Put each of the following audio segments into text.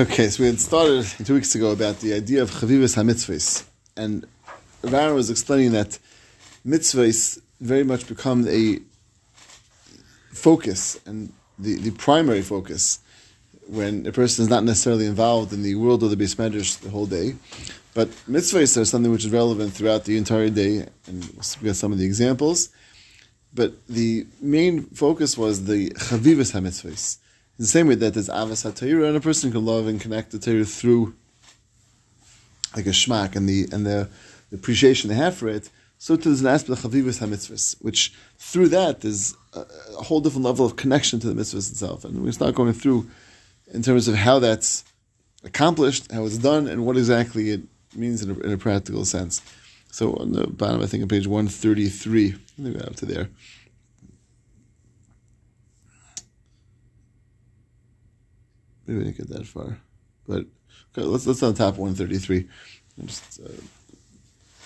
Okay, so we had started two weeks ago about the idea of chavivas hamitzvahs, and Aaron was explaining that mitzvahs very much become a focus and the, the primary focus when a person is not necessarily involved in the world of the beis medrash the whole day. But mitzvahs are something which is relevant throughout the entire day, and we'll get some of the examples. But the main focus was the chavivas hamitzvahs. The same way that there's avas and a person can love and connect the Torah through like a shmak and the and the, the appreciation they have for it. So too there's an aspect of chavivas hamitzvahs, which through that is a, a, whole different level of connection to the mitzvahs itself. And we start going through in terms of how that's accomplished, how it's done, and what exactly it means in a, in a practical sense. So on the bottom, I think on page 133, let me go up to there. I didn't get that far. But okay, let's, let's on top 133. just uh,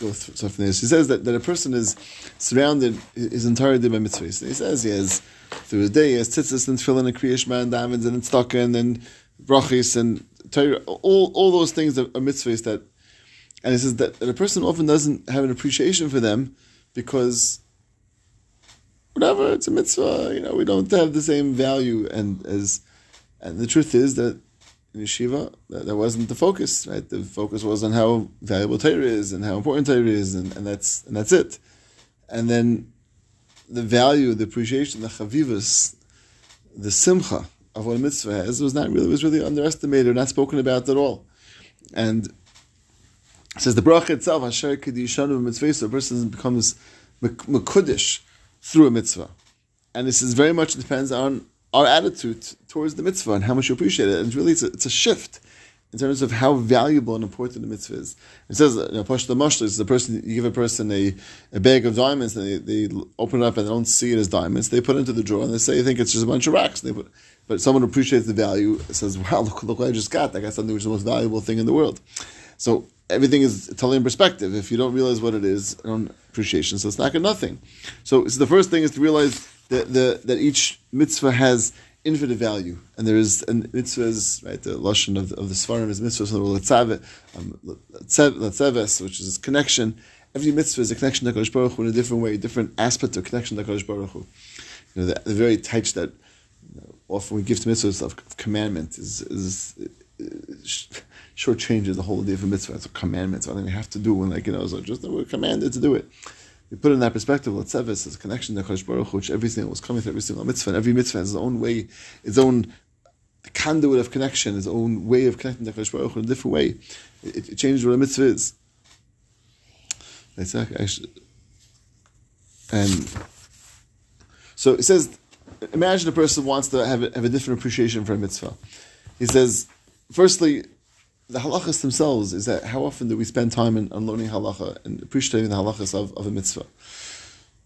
go through stuff from this. He says that, that a person is surrounded his entire day by mitzvahs. He says he has, through the day, he has tzitzis and tefillin and kriyash man, diamonds and tzedakah and brachis and all, all those things are, are mitzvahs that and he says that, that a person often doesn't have an appreciation for them because whatever, it's a mitzvah, you know, we don't have the same value and as and the truth is that in yeshiva, that, that wasn't the focus, right? The focus was on how valuable Torah is and how important Torah is, and, and that's and that's it. And then the value, the appreciation, the chavivas, the simcha of what a mitzvah has was not really was really underestimated, not spoken about at all. And says the bracha itself, Asher Kedishanu mitzvah, so a person becomes mekudish through a mitzvah. And this is very much depends on our attitude towards the mitzvah and how much you appreciate it. And really, it's a, it's a shift in terms of how valuable and important the mitzvah is. It says, you know, Pashta Mashla is the person, you give a person a, a bag of diamonds and they, they open it up and they don't see it as diamonds. They put it into the drawer and they say, I think it's just a bunch of rocks. They put, but someone appreciates the value, says, wow, look, look what I just got. I got something which is the most valuable thing in the world. So everything is totally in perspective. If you don't realize what it is, appreciation, so it's not good nothing. So, so the first thing is to realize that, the, that each mitzvah has infinite value, and there is and mitzvahs right. The lashon of, of the svarim is mitzvahs from the letzeves, um, which is connection. Every mitzvah is a connection to Hakadosh Baruch Hu in a different way, different aspect of connection to Hakadosh Baruch Hu. You know, the, the very touch that you know, often we give to mitzvahs of, of commandment is, is, is shortchanges the whole idea of a mitzvah. It's a commandment. It's something we have to do. And like, you know, so just we're commanded to do it. We put it in that perspective, let's have this a connection to Kodesh Baruch which everything was coming through every single mitzvah. And every mitzvah has its own way, its own conduit of connection, its own way of connecting to Kodesh Baruch in a different way. It, it changes what a mitzvah is. And so it says, imagine a person wants to have a, have a different appreciation for a mitzvah. He says, firstly, the halachas themselves is that how often do we spend time in, on learning halacha and appreciating the halachas of, of a mitzvah?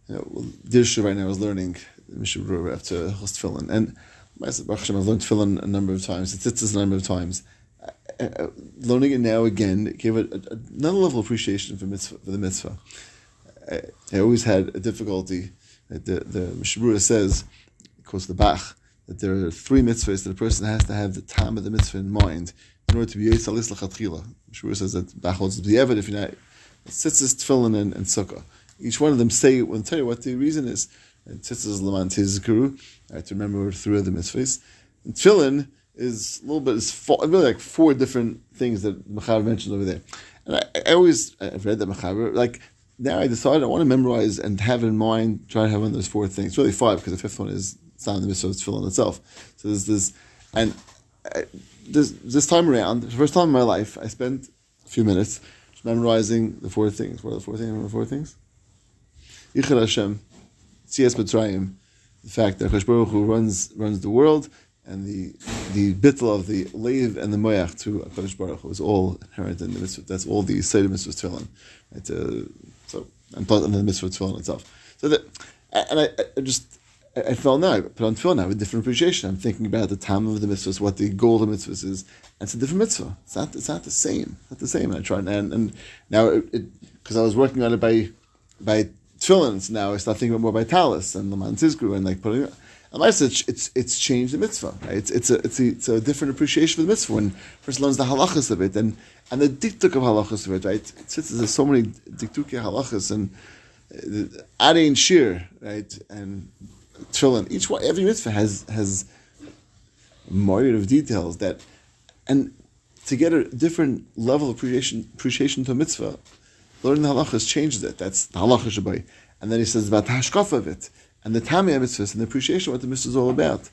You know, well, Dirshu right now is learning Mishnah Berurah after host tefillin, and I've learned tefillin a number of times. It's a number of times. Uh, uh, learning it now again gave it a, another level of appreciation for, mitzvah, for the mitzvah. I, I, always had a difficulty. The the Mishnah Berurah says, of course, the Bach, that there are three mitzvahs that a person has to have the time of the mitzvah in mind in order to be Yisalis Lachatchila. Shur says that Bachol the Evid if you're not Tzitzis, Tefillin, and, and Sukkah. Each one of them say, will tell you what the reason is. Tzitzis Laman Tizkuru, I have to remember through the mitzvahs. And Tefillin is a little bit, is four, really like four different things that Machaber mentioned over there. And I, I always, I've read that Machaber, like, now I decided I want to memorize and have in mind, try to have one of those four things. Really five, because the fifth one is sound the mitzvah of tefillin itself. So there's this, and I, this, this time around, the first time in my life, I spent a few minutes memorizing the four things. What are the four things? What the four things? Yichud Hashem, Tzias Mitzrayim, the fact that Hakadosh Baruch Hu runs runs the world, and the the bittel of the leiv and the moyach to Hakadosh Baruch Hu is all inherent in the mitzvah. That's all the seder mitzvah tefillin. Right? Uh, so and plus and the mitzvah tefillin itself. So that and I, I just I feel now, put on tefillin now with different appreciation. I'm thinking about the time of the mitzvahs, what the goal of the mitzvahs is. And it's a different mitzvah. It's not, it's not the same. It's not the same. And I try and, and now, because I was working on it by by tefillin, now I start thinking about more by talis and Laman Tizkru and like putting And I said it's it's changed the mitzvah. Right? It's it's a it's a, it's a different appreciation for the mitzvah when person learns the halachas of it and and the diktuk of halachas of it. Right? Since there's so many diktuki halachas and uh, adding shir, right, and tefillin. Each one, every mitzvah has has myriad of details that, and to get a different level of appreciation appreciation to a mitzvah, learning the halachas changes it. That's the halacha shabai. And then he says about the hashkafa of it and the tamei mitzvah and the appreciation of what the mitzvah is all about.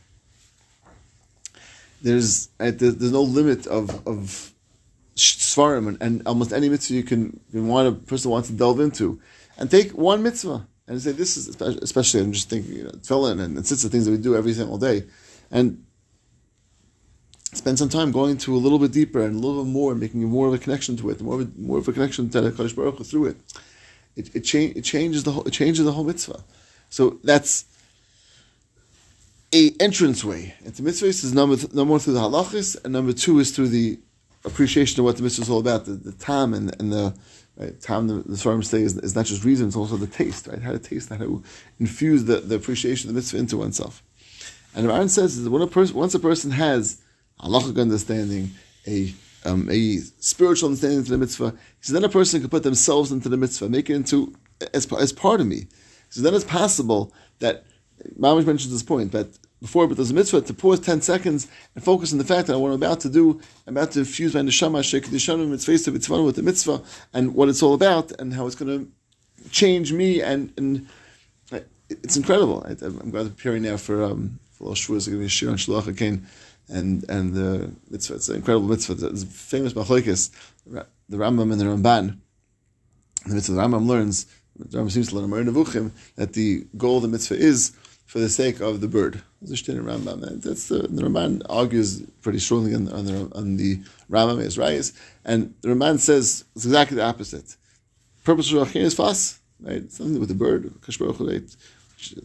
There's uh, there's, there's no limit of of svarim and, and, almost any mitzvah you can, you want a person wants to delve into, and take one mitzvah and say this is especially I'm just thinking you know tefillin and, and the things that we do every single day, and spend some time going to a little bit deeper and a little bit more, making more of a connection to it, more of a, more of a connection to the Kadosh Baruch Hu through it. It, it, cha- it changes the whole it changes the whole mitzvah. So that's a entrance way into mitzvah is number th- number one through the halachas, and number two is through the appreciation of what the mitzvah is all about, the, the time and, and the right, time. The, the Svarim say is, is not just reason; it's also the taste, right? How to taste, how to infuse the, the appreciation of the mitzvah into oneself. And the Aaron says that when a person, once a person has halachic understanding, a um, a spiritual understanding into the mitzvah, so then a person can put themselves into the mitzvah, make it into as, as part of me. So then it's possible that Mamish mentions this point that before, but there's a mitzvah to pause 10 seconds and focus on the fact that what I'm about to do, I'm about to infuse my neshama, shekidishanu, mitzvah, mitzvah, with the mitzvah, and what it's all about, and how it's going to change me, and, and it's incredible. I, am glad to preparing now for, um, for going to be Shir on Shalach Akain, and and the mitzvah. It's an incredible mitzvah. It's a famous machlokes, the Rambam and the Ramban. The mitzvah the Rambam learns, the Rambam seems to learn that the goal of the mitzvah is for the sake of the bird. That's the. The, Ramban argues pretty strongly on, the on the Rambam is right, and the Ramban says it's exactly the opposite. Purpose of is fast, right? Something with the bird,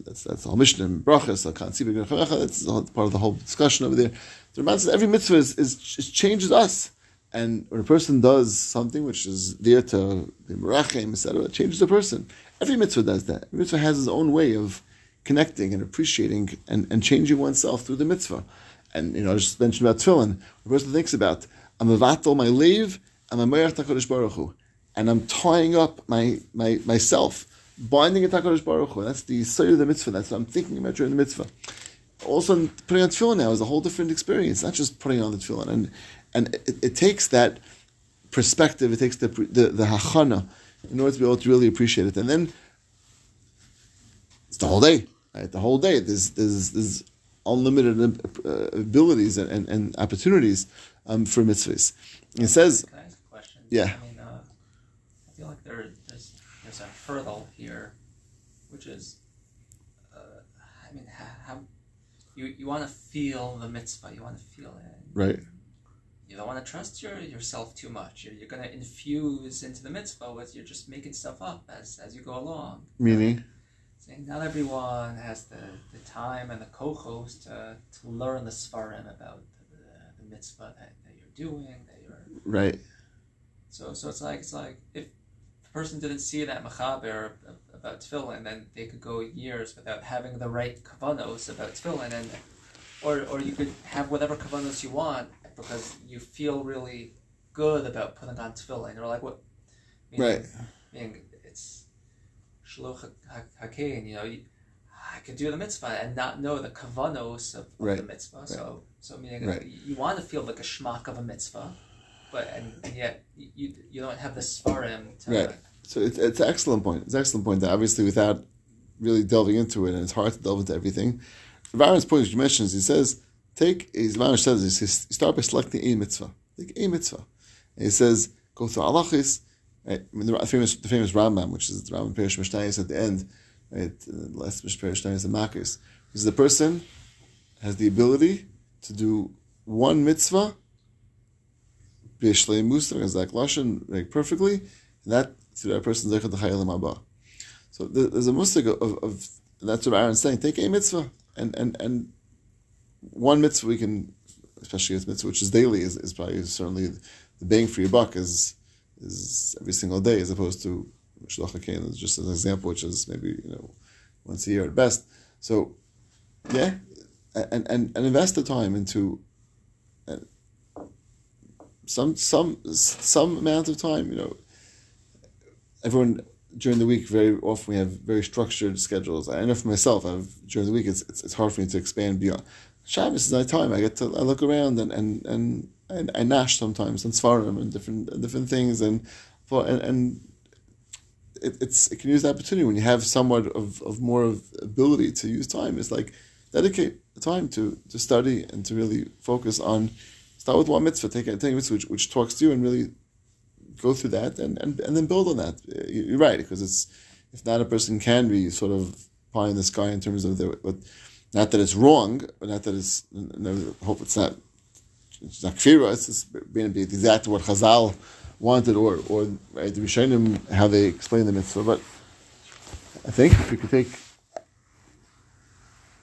that's that's whole Mishnah and Brachas, that's part of the whole discussion over there. The Ramban says every mitzvah is, is, is, changes us. And when a person does something which is there to be merachem, etc., it changes the person. Every mitzvah does that. Every mitzvah has its own way of connecting and appreciating and, and changing oneself through the mitzvah. And you know, I just mentioned about tefillin. The person thinks about I'm a vatal my leave, I'm a Takodish Baruch Hu, and I'm tying up my, my myself binding a HaKadosh Baruch Hu. That's the side of the mitzvah. That's what I'm thinking about during the mitzvah. Also, putting on tefillin now is a whole different experience. Not just putting on the tefillin, and and it, it takes that perspective. It takes the the, the hachana in order to be able to really appreciate it. And then it's the whole day. Right? The whole day. There's there's, there's unlimited uh, abilities and, and, and opportunities um, for mitzvahs. It says, yeah. I mean, uh, I feel like there there's a hurdle here, which is, uh, I mean, how, you you want to feel the mitzvah, you want to feel it. Right. You don't want to trust your, yourself too much. You're, you're going to infuse into the mitzvah with you're just making stuff up as, as you go along. Meaning? Saying not everyone has the, the time and the kochos to, to learn the svarim about the, the, the mitzvah that, that you're doing, that you're right. So so it's like it's like if the person didn't see that machaber about tefillin, then they could go years without having the right kavanos about tefillin, and or or you could have whatever kavanos you want because you feel really good about putting on tefillin, or like what, meaning, right? Shluch hakein, you know. You, I could do the mitzvah and not know the kavanos of, of right. the mitzvah. So, so meaning right. you want to feel like a schmuck of a mitzvah, but and, and yet you you don't have the svarim to right. So it's it's an excellent point. It's an excellent point that obviously without really delving into it, and it's hard to delve into everything. Aaron's point, which mentions, he says, take, his Aaron says, he says, start by selecting a mitzvah. Take a mitzvah. And he says, go through halachis, right? I mean, the famous, the famous Rambam, which is the Rambam Perish Mishnayis at the end, right? Uh, the last Perish Mishnayis and Makis. Is the person has the ability to do one mitzvah Bishlei Musa, like Lashon, like perfectly, and that through that person Zechad Chayalim Abba. So there's a musig of, of, that's what Aaron's saying. Take a mitzvah and and and one mitzvah we can, especially a mitzvah which is daily, is, is probably certainly the bang for your buck is is every single day as opposed to Shalach is just an example, which is maybe you know once a year at best. So yeah, and, and, and invest the time into uh, some some some amount of time. You know, everyone during the week very often we have very structured schedules. I know for myself, I've, during the week it's, it's, it's hard for me to expand beyond. Shabbos is my time. I get to I look around and and and, and I nash sometimes and svarim and different different things and and, and it, it's it can use the opportunity when you have somewhat of, of more of ability to use time. It's like dedicate time to to study and to really focus on start with one mitzvah, take, take a mitzvah which, which talks to you and really go through that and, and, and then build on that. You're right, because it's if not a person can be sort of pie in the sky in terms of the but not that it's wrong, but not that it's I hope it's not it's not kfira, it's just being be exactly what Chazal wanted or or right, the Rishonim how they explain the mitzvah. But I think if we could take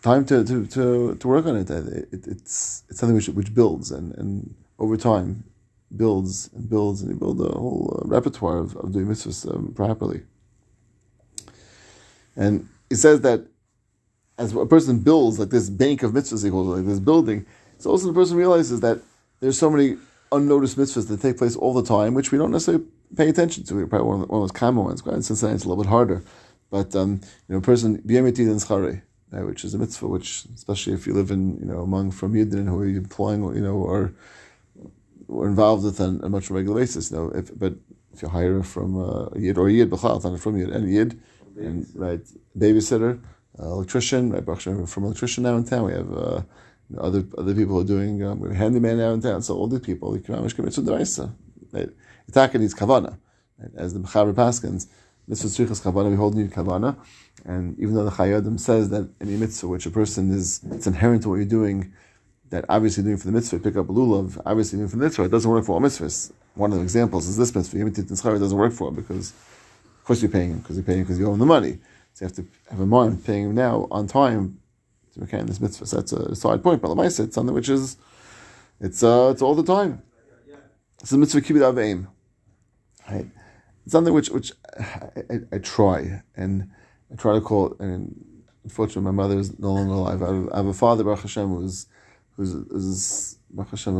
time to, to, to, to work on it, it, it it's it's something which which builds and, and over time builds and builds and you build a whole uh, repertoire of, of doing mitzvahs um, properly. And it says that as a person builds like this bank of mitzvahs, he calls it, like this building, it's also the person realizes that there's so many unnoticed mitzvahs that take place all the time, which we don't necessarily pay attention to. We're probably one of, the, one of those common ones. In Cincinnati, it's a little bit harder. But, um, you know, a person, which is a mitzvah, which, especially if you live in, you know, among from Yidden who are employing, you know, or were involved with on a much regular basis. You know, if, but if you hire from uh, a yid or a yid, b'chal, not from yid, any yid, and right, babysitter, uh, electrician, right, from electrician now in town. We have uh, know, other other people are doing um, handyman now in town. So all these people, mamish commit to the raisa. Right, itaka needs kavana, as the mechaber paskins. This was tzrichas kavana. We hold new kavana, and even though the Chayei Adam says that any mitzvah which a person is, it's inherent to what you're doing that obviously doing for the mitzvah, pick up a lulav, obviously doing for the mitzvah, it doesn't work for all mitzvahs. One of the examples is this mitzvah, Yom Titin doesn't work for it because, of course, you're paying him because you're paying him because you owe him the money. So you have to have a mind paying him now on time to make this mitzvah. So that's a side point. But Lamaisa, it's something which is, it's uh, it's all the time. It's a mitzvah kibbut av aim. Right? It's something which which I, I, I, try and I try to call. And unfortunately, my mother is no longer alive. I have, I have a father, Baruch Hashem, who's who's is Baruch Hashem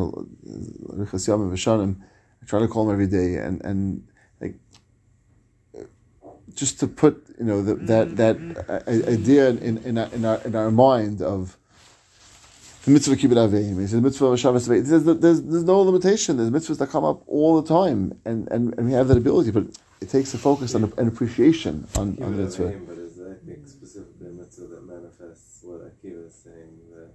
I try to call him every day and and like just to put you know the, that mm-hmm, that mm-hmm. idea in in our, in our in our mind of the mitzvah of kibbut avim. He says mitzvah Shabbos There's, there's there's no limitation. There's mitzvahs that come up all the time, and and, and we have that ability. But it takes a focus on an appreciation on on the mitzvah. But is I think specifically a mitzvah that manifests what Akiva is saying that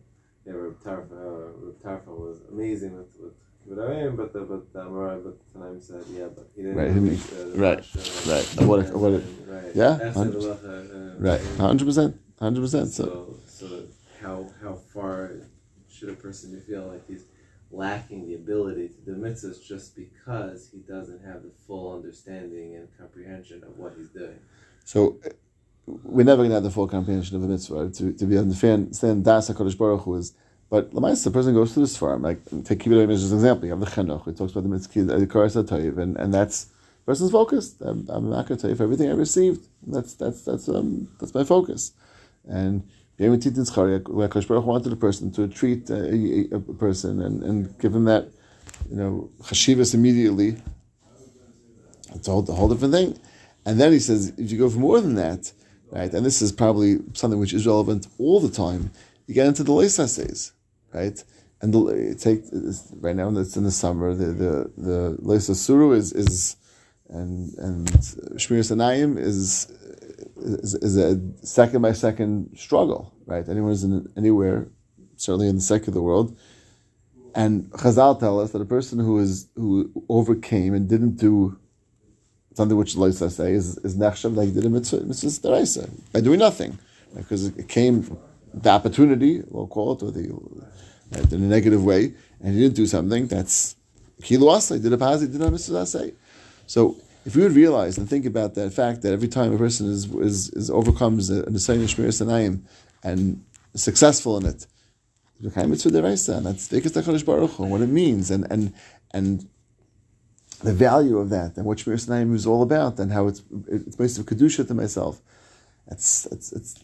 yeah, Reb Tarfon, Reb Tarfon was amazing with with Kibbutz but the but the but Tanaim said yeah, but he didn't right, reach the, the right, Russia, right. Right, yeah, uh, right, hundred percent, hundred percent. So, so how how far should a person feel like he's lacking the ability to do mitzvahs just because he doesn't have the full understanding and comprehension of what he's doing? So we're never going to have the full comprehension of a mitzvah to, to be understand das Hakadosh Baruch Hu is. But the person goes through this farm. Like take Kibbutz as an example. You have the Chinuch. It talks about the the Karas Toiv, and and that's person's focused. I'm, I'm not going to tell you for everything I received. That's that's that's um that's my focus. And where Baruch wanted a person to treat a, a, a, person and, and give him that you know chashivas immediately. It's a whole, a whole different thing. And then he says, if you go for more than that, right? And this is probably something which is relevant all the time. You get into the lace essays, right? And the, take right now it's in the summer. The the the lace suru is is and and shmir is, is is a second by second struggle, right? Who's in anywhere, certainly in the secular world. And Chazal tell us that a person who is who overcame and didn't do something which Loisa say is is nechshav like did a mitzvah mitzvah by doing nothing because it came the opportunity we'll call it or the uh, right, in a negative way and he didn't do something that's kilu asay did a pazi did a mitzvah so if we would realize and think about that fact that every time a person is is, is overcomes a Nisayin Shmir Sanayim and successful in it, and that's what it means, and and and the value of that and what Shmir Sanaim is all about and how it's it's based on kedusha to myself. It's, it's it's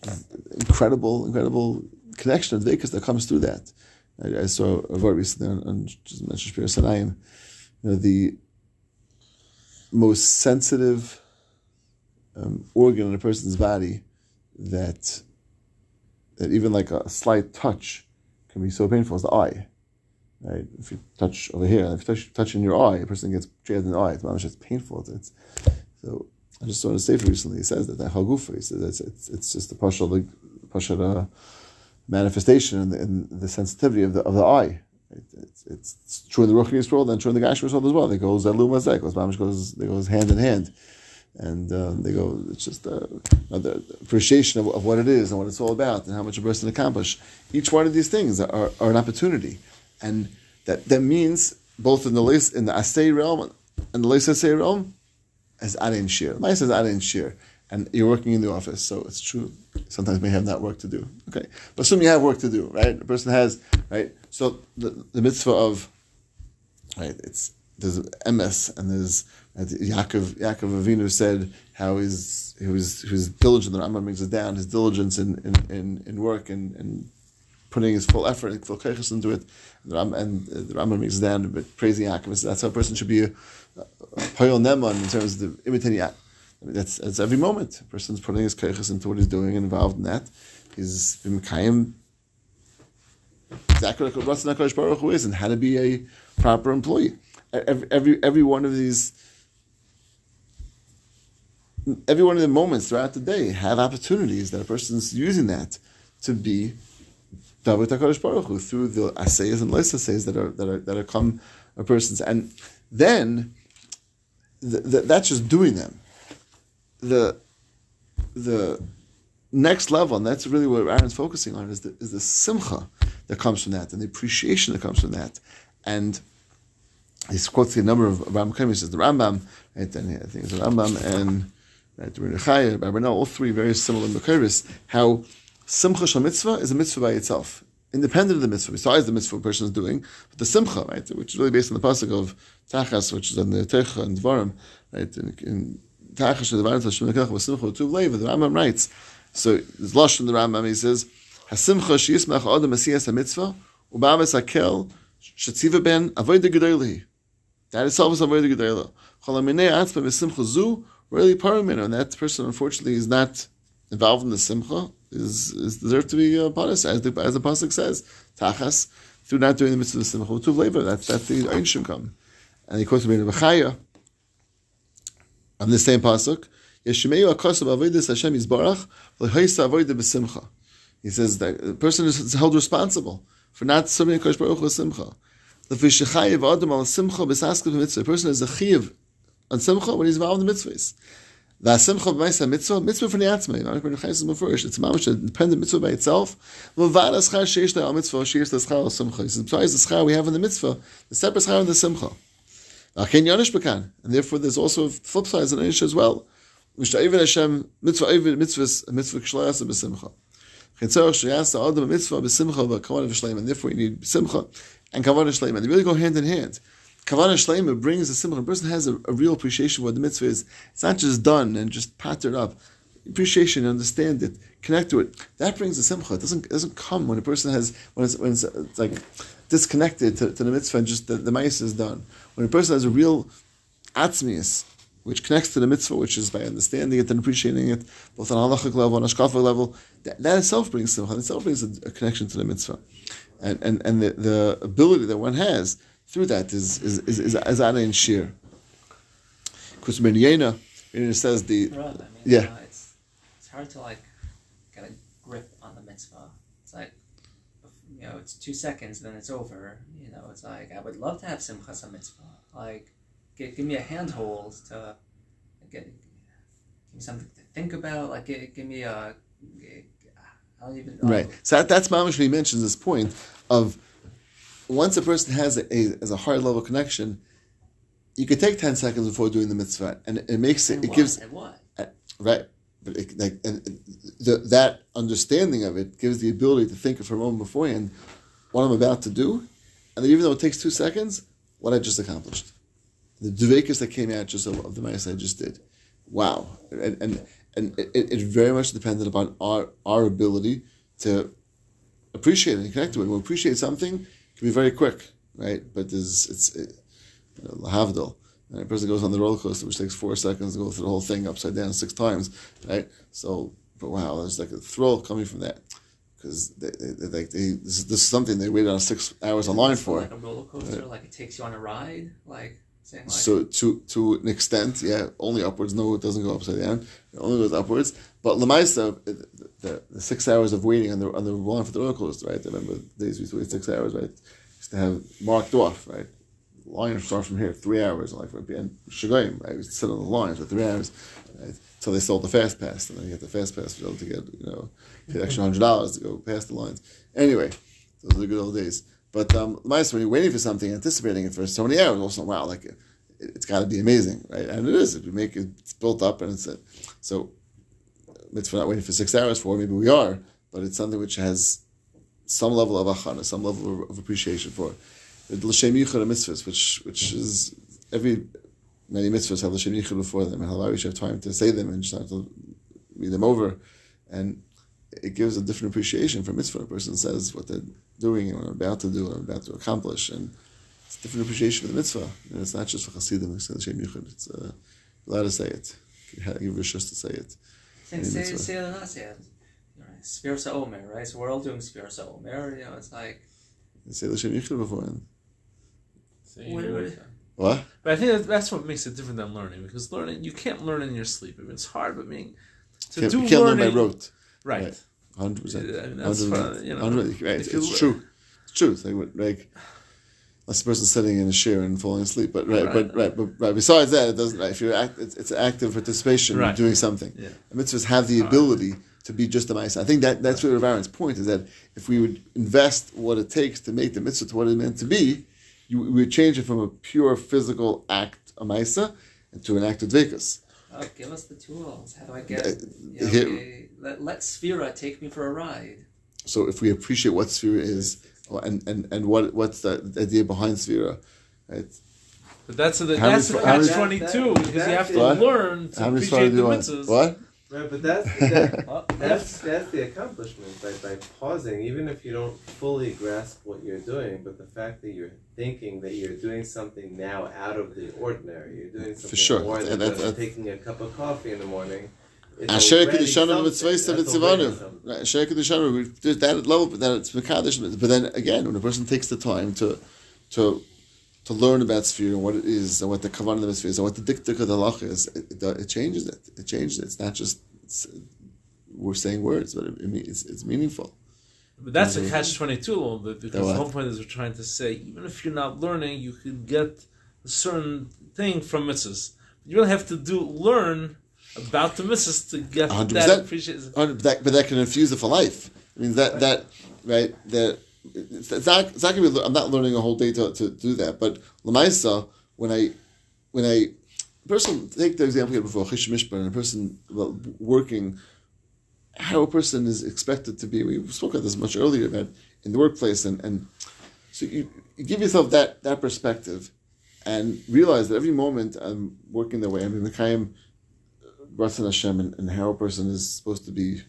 incredible, incredible connection of Vekas that comes through that. I, I saw a word recently on, on just mentioned Shpir Sanayim, you know, the most sensitive um, organ in a person's body that that even like a slight touch can be so painful is the eye. Right? If you touch over here, if you touch, touch in your eye, a person gets jabbed in the eye. It's, it's painful. It's, so I just saw in a sefer recently. He says that that hagufa. He says it's it's, it's just the partial uh, manifestation and the, in the, sensitivity of the of the eye. It, it's, it's, true in the Ruchnius world and true in the Gashmius world as well. It goes that lumazek goes goes they goes hand in hand, and um, they go. It's just uh, the appreciation of, of what it is and what it's all about and how much a person accomplished. Each one of these things are, are an opportunity, and that that means both in the in the Asay realm and the Asay realm as Arin Shir. My says Arin Shir, and you're working in the office, so it's true. Sometimes may have that work to do. Okay, but assume you have work to do, right? A person has, right? So the, the mitzvah of, right? It's there's MS and there's Yaakov. Yaakov Avinu said how his he was diligent. The Rambam brings it down his diligence in in, in, in work and, and putting his full effort and full kaiches into it. And the Rambam, and the it down, but praising Yaakov. So that's how a person should be. A, Poyol Neman in terms of the imitating. I mean, that's, that's every moment. A person's putting his keiches into what he's doing and involved in that. He's b'mekayim exactly what Ratzon Baruch Hu is and how to be a proper employee. Every, every, every one of these, every one of the moments throughout the day have opportunities that a person's using that to be David Hakadosh Baruch Hu through the assays and less assays that are that are that are come a person's and then the, the, that's just doing them. The the next level, and that's really what Aaron's focusing on, is the, is the simcha that comes from that, and the appreciation that comes from that. And he quotes the number of Rambam He says the Rambam, right, and I think it's the Rambam and right, Chaya, Rabbi all three very similar Mekaris, how simcha shal mitzvah is a mitzvah by itself independent of the mitzvah, besides the mitzvah a person is doing, but the simcha, right, which is really based on the pasuk of tachas, which is on the techa and dvarim, right, in, in tachas the dvarim tashem nekach v'simcha v'tuv leiv, the Rambam writes, so there's lush in the Rambam, he says, hasimcha sheyismach adam asiyas ha-mitzvah, u'ba'amas hakel, shetziva ben avoid the gedolihi. That itself is avoid the gedolah. Cholaminei atzma v'simcha zu, really paramino, and that person unfortunately is not involved in the simcha, is, is deserved to be uh, punished, as the, as the pasuk says, tachas, through not doing the mitzvah of simcha, tuv labor. That's that's the ancient come. And he quotes in Bechaya, on the same pasuk, Yeshmeyu akosam avodas Hashem yizbarach v'lehoisa avodah b'simcha. He says that the person is held responsible for not serving Kosh Baruch with simcha. The person is a chiv on simcha when he's involved in the mitzvahs. The simcha b'maisa mitzvah, mitzvah for the atzmei. It's a mamish a dependent mitzvah by itself. L'vad aschar sheish al mitzvah sheish l'schar al simcha. Says, besides the schar we have in the mitzvah, the separate schar in the simcha. Achen yonish bekan, and therefore there's also a flip side in Anish as well. Mishta'ivin Hashem mitzvah evin mitzvahs a mitzvah kshlayasa b'simcha. Chetzor sheyasa adam mitzvah b'simcha v'kavan v'shleim, and therefore you need simcha and kavan v'shleim, and they really go hand in hand. Kavanah Shleima brings a simcha. A person has a, a, real appreciation of what the mitzvah is. It's not just done and just patterned up. Appreciation, understand it, connect to it. That brings a simcha. It doesn't, it doesn't come when a person has when it's, when it's, it's like disconnected to, to, the mitzvah and just the, the mitzvah is done. When a person has a real atzmius, which connects to the mitzvah, which is by understanding it and appreciating it, both on halachic level and ashkafa level, that, that itself brings simcha. That itself brings a, a, connection to the mitzvah, and and and the, the ability that one has through that is is is, is, is and Shir. Because Yena, Yena says the right, I mean, yeah. It's it's hard to like get a grip on the mitzvah. It's like you know, it's two seconds, then it's over. You know, it's like I would love to have simchas mitzvah. Like, give, give me a handhold to get give me something to think about. Like, give, give me a. I don't even. Right. So that, that's Mamish he mentions this point of once a person has a, a, has a hard level connection, you could take ten seconds before doing the mitzvah, and it makes it. And it what? gives and what? uh, right, but it, like and the, that understanding of it gives the ability to think for a moment beforehand what I'm about to do, and even though it takes two seconds, what I just accomplished, the dvekas that came out just of, of the mitzvah I just did, wow, and and, and it, it very much depended upon our our ability to appreciate and connect to it. When we appreciate something, can be very quick, right? But there's it's it, you know. And a person goes on the roller coaster, which takes four seconds to go through the whole thing upside down six times, right? So, but wow, there's like a thrill coming from that because they, they, they, they, this, is, this is something they waited on six hours online for. Like a roller coaster, like it takes you on a ride, like So to to an extent, yeah, only upwards. No, it doesn't go upside down. It only goes upwards. But Lamaisa, uh, the, the, the six hours of waiting on the on the line for the coaster, right? I remember days we used to wait six hours, right? Used to have marked off, right? Line starts from here, three hours, like from and Shagayim, right? We used to sit on the line for three hours, right? Until they sold the fast pass, and then you get the fast pass to be able to get, you know, get extra hundred dollars to go past the lines. Anyway, those are the good old days. But um, when you're waiting for something, anticipating it for so many hours, also wow, like it, it's got to be amazing, right? And it is. We make it, it's built up, and it's a, so. Mitzvah not waiting for six hours for. Maybe we are, but it's something which has some level of achana, some level of, appreciation for. The l'shem yichud mitzvahs, which which is every many mitzvahs have l'shem yichud before them, and how we should have time to say them and just have to read them over, and it gives a different appreciation for mitzvah. A person says what they're doing and what I'm about to do, what I'm about to accomplish, and it's a different appreciation for the mitzvah. And it's not just for chassidim, it's l'shem yichud. It's uh, allowed to say it. Give rishus to say it. Say, say, say it or not say it. Right. Spirsa Omer, right? So we're all doing Spirsa Omer. You know, it's like. Say l'shem yichud before. What, what, What? But I think that that's what makes it different than learning because learning you can't learn in your sleep. I mean, it's hard, but I mean, to Can't, do you can't learn by rote. Right? Hundred percent. That's what, you know, Right. It's, it's true. It's true. It's like, like unless the person's sitting in a chair and falling asleep. But right, Right. but right, but right. Besides that, it doesn't. Right, if you're act, it's, it's active participation. Right. You're doing something. Yeah. And mitzvahs have the ability to be just a mice. I think that that's what Aaron's point is that if we would invest what it takes to make the mitzvah to what it's meant to be, you, we would change it from a pure physical act, a maisa, into an act of dvekas. Oh, give us the tools. How do I get. Uh, You know, here- okay, let, let Sphera take me for a ride. So if we appreciate what Sphira is, and, and, and what what's the, the idea behind Sphira, right? But that's the How that's the sp- how many- catch twenty two because you have to What? learn to How appreciate the you mitzvahs. What? Right, but that's that, that's that's the accomplishment by, by pausing, even if you don't fully grasp what you're doing, but the fact that you're thinking that you're doing something now out of the ordinary, you're doing something For sure. more than that- just that- taking a cup of coffee in the morning. Asher Kedishanu. Mitzvahs That's already Mitzvahanu. something. Right, Asher Kedishanu. that level, but that it's Mekadosh. But then again, when a person takes the time to to to learn about Sphira and what it is, and what the kavanah of the Mitzvah is, and what the diktuk of the halach is, it, it, it changes it. It changes it. It's not just it's, we're saying words, but it, it, it's, it's meaningful. But that's a mm-hmm. catch twenty two a little bit because The the whole point is we're trying to say even if you're not learning, you could get a certain thing from mitzvahs. You really have to do learn about the mitzvahs to get 100%. that appreciation. But that, but that can infuse it for life. I mean that that right that it's, not it's not gonna be. I'm not learning a whole day to, to do that. But lamaisa when I when I person take the example before Chish Mishpah and a person working how a person is expected to be. We spoke about this much earlier about in the workplace and and so you, you give yourself that that perspective and realize that every moment I'm working the way I'm Mekayim Ratzon Hashem and, and how a person is supposed to be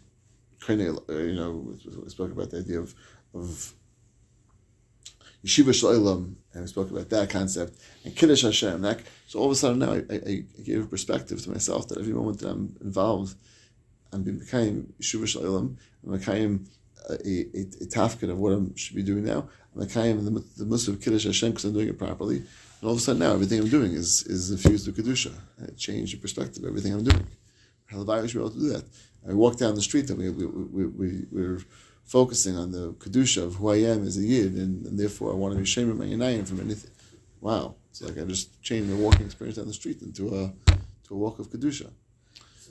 you know, we spoke about the idea of, of Yeshiva Shalom, and we spoke about that concept, and Kiddush Hashem. That, so all of a sudden now I, I, I gave a perspective to myself that every moment that I'm involved, I'm being Mekayim Yeshiva Shalom, I'm Mekayim uh, a, a, a tafkin of what I should be doing now. I'm Mekayim the, the Muslim Kiddush Hashem because I'm doing it properly. And all of a sudden now everything I'm doing is, is infused with Kedusha. It changed the perspective of everything I'm doing. Halabai should be able to do that. I walk down the street and we, we, we, we, we're focusing on the Kedusha of who I am as a Yid, and, and therefore I want to be ashamed of my Yanayim from anything. Wow. It's like I just changed my walking experience down the street into a, to a walk of Kedusha.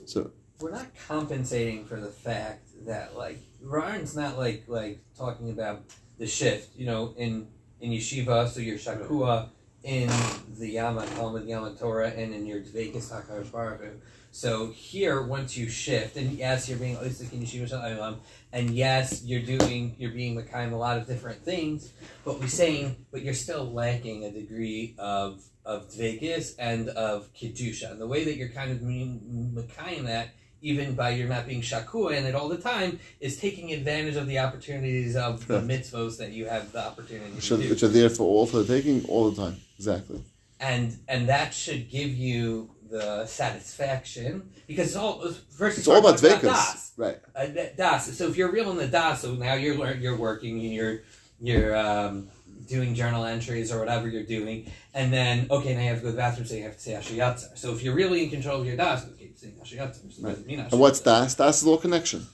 So, we're not compensating for the fact that like Ryan's not like like talking about the shift, you know, in in yeshiva, so your shakua in the Yama Talmud Yama Torah and in your Dvekas Hakadosh Baruch. So here, once you shift, and yes, you're being Isaac in Yeshiva Shalom, and yes, you're doing, you're being the kind of a lot of different things, but we're saying, but you're still lacking a degree of of Dvekas and of Kedusha. And the way that you're kind of being Makayim that even by your not being shakua in it all the time, is taking advantage of the opportunities of the mitzvos that you have the opportunity which to are, do. which are there for all for the taking all the time. Exactly. and and that should give you the satisfaction because it's all first It's all about das. dvekas. Right. Uh, das. So if you're real in the das, so now you're you're working and you're you're um, doing journal entries or whatever you're doing, and then okay, now you have to go to the bathroom, so you have to say ashiyatzar. So if you're really in control of your das, you say ashiyatzar. So doesn't And what's das? Das is all connection.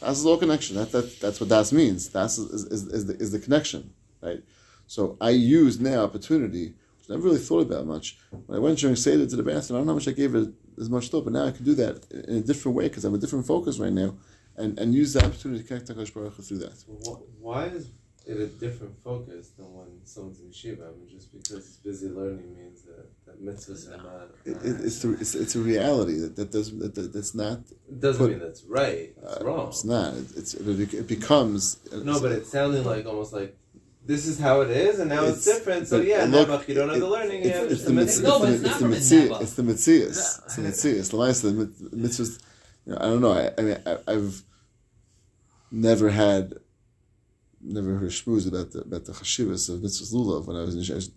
Das is all connection. That, that that's what das means. Das is, is, is, the, is the connection, right? So I use now opportunity, I never really thought about much. When I went during Seder to the bathroom, I don't know how much I gave it as much thought, but now I can do that in a different way because I'm a different focus right now, and, and use the opportunity to connect to Hakadosh Baruch Hu through that. Wh- Why is it a different focus than when someone's in yeshiva? I mean, just because it's busy learning means that, that mitzvahs are not. It, it, it's, the, it's it's a reality that that does that, that that's not it doesn't put- mean that's right. It's uh, wrong. It's not. It, it's it, it becomes No, but it's sounding like almost like this is how it is, and now it's, It's- different. So yeah, look, Nebuch, you don't have it- the learning. It's, yeah, it's, the the mitzvah. No, but it's not It's from the a mitzvah. It's the mitzvahs. It's the mitzvahs. The last of the mitzvahs. You know, I don't know. I, I mean, I, I've never had, never heard shmooze about the about the chashivas of mitzvahs lulav when I was in yeshiva.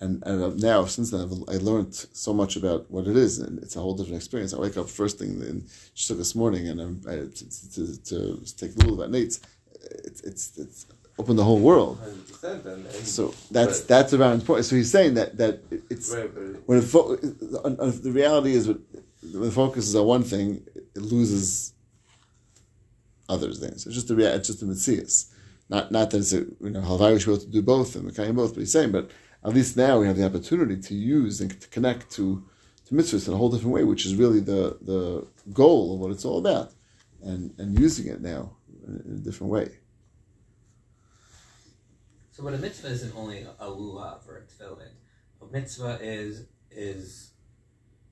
And, and now, since then, I've, I learned so much about what it is, and it's a whole different experience. I wake up first thing in Shtuk this morning, and I'm I, to, to, to, to take lulav at night. It's, it's it's opened the whole world. 100%, and, and So that's Right. that's around important. So he's saying that that it's right, when it fo- the reality is when the focus is on one thing, it loses other things. It's just the rea- it's just the mitzias. Not not that it's a you know halvai we should be able to do both and can both, but he's saying, but at least now we have the opportunity to use and to connect to to mitzvahs in a whole different way, which is really the the goal of what it's all about, and and using it now in a different way. So, but a mitzvah isn't only a lulav or a tefillin. A mitzvah is is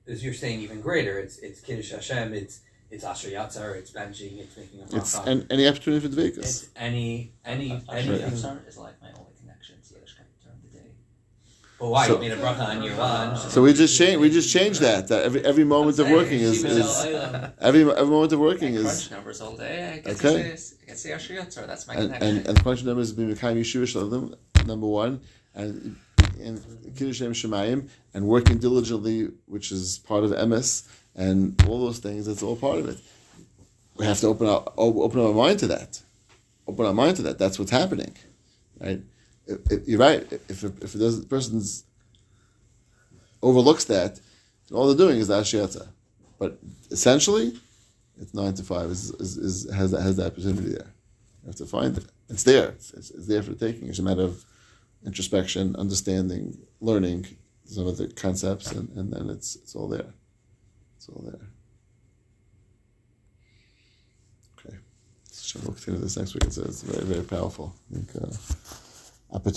is you're saying even greater. It's it's kiddush Hashem. It's it's asher yatzar. It's benching. It's making a It's bracha. and any opportunity for dvekas. It's any any Asher anything. Yatzar is like my only connection to Yiddishkeit during the day. But why So- you made a bracha on your lunch? So we just change. We just changed that. That every every moment of working is, is um, every every moment of working I is numbers all day. Okay. to say, I get to say Asher Yatzar. That's my and connection. and and function numbers is being Yeshiva number one and and Kiddush Shem Shemayim and working diligently, which is part of MS and all those things. It's all part of it. We have to open our open our mind to that. Open our mind to that. That's what's happening, right? You're right. If if, the person's overlooks that, all they're doing is ashiyata. But essentially, it's nine to five. Is, is, is has that has the opportunity there. You have to find it. It's there. It's, it's, it's there for the taking. It's a matter of introspection, understanding, learning some of the concepts, and, and then it's it's all there. It's all there. Okay. So we'll continue this next week. It's, it's very, very powerful. I think, uh,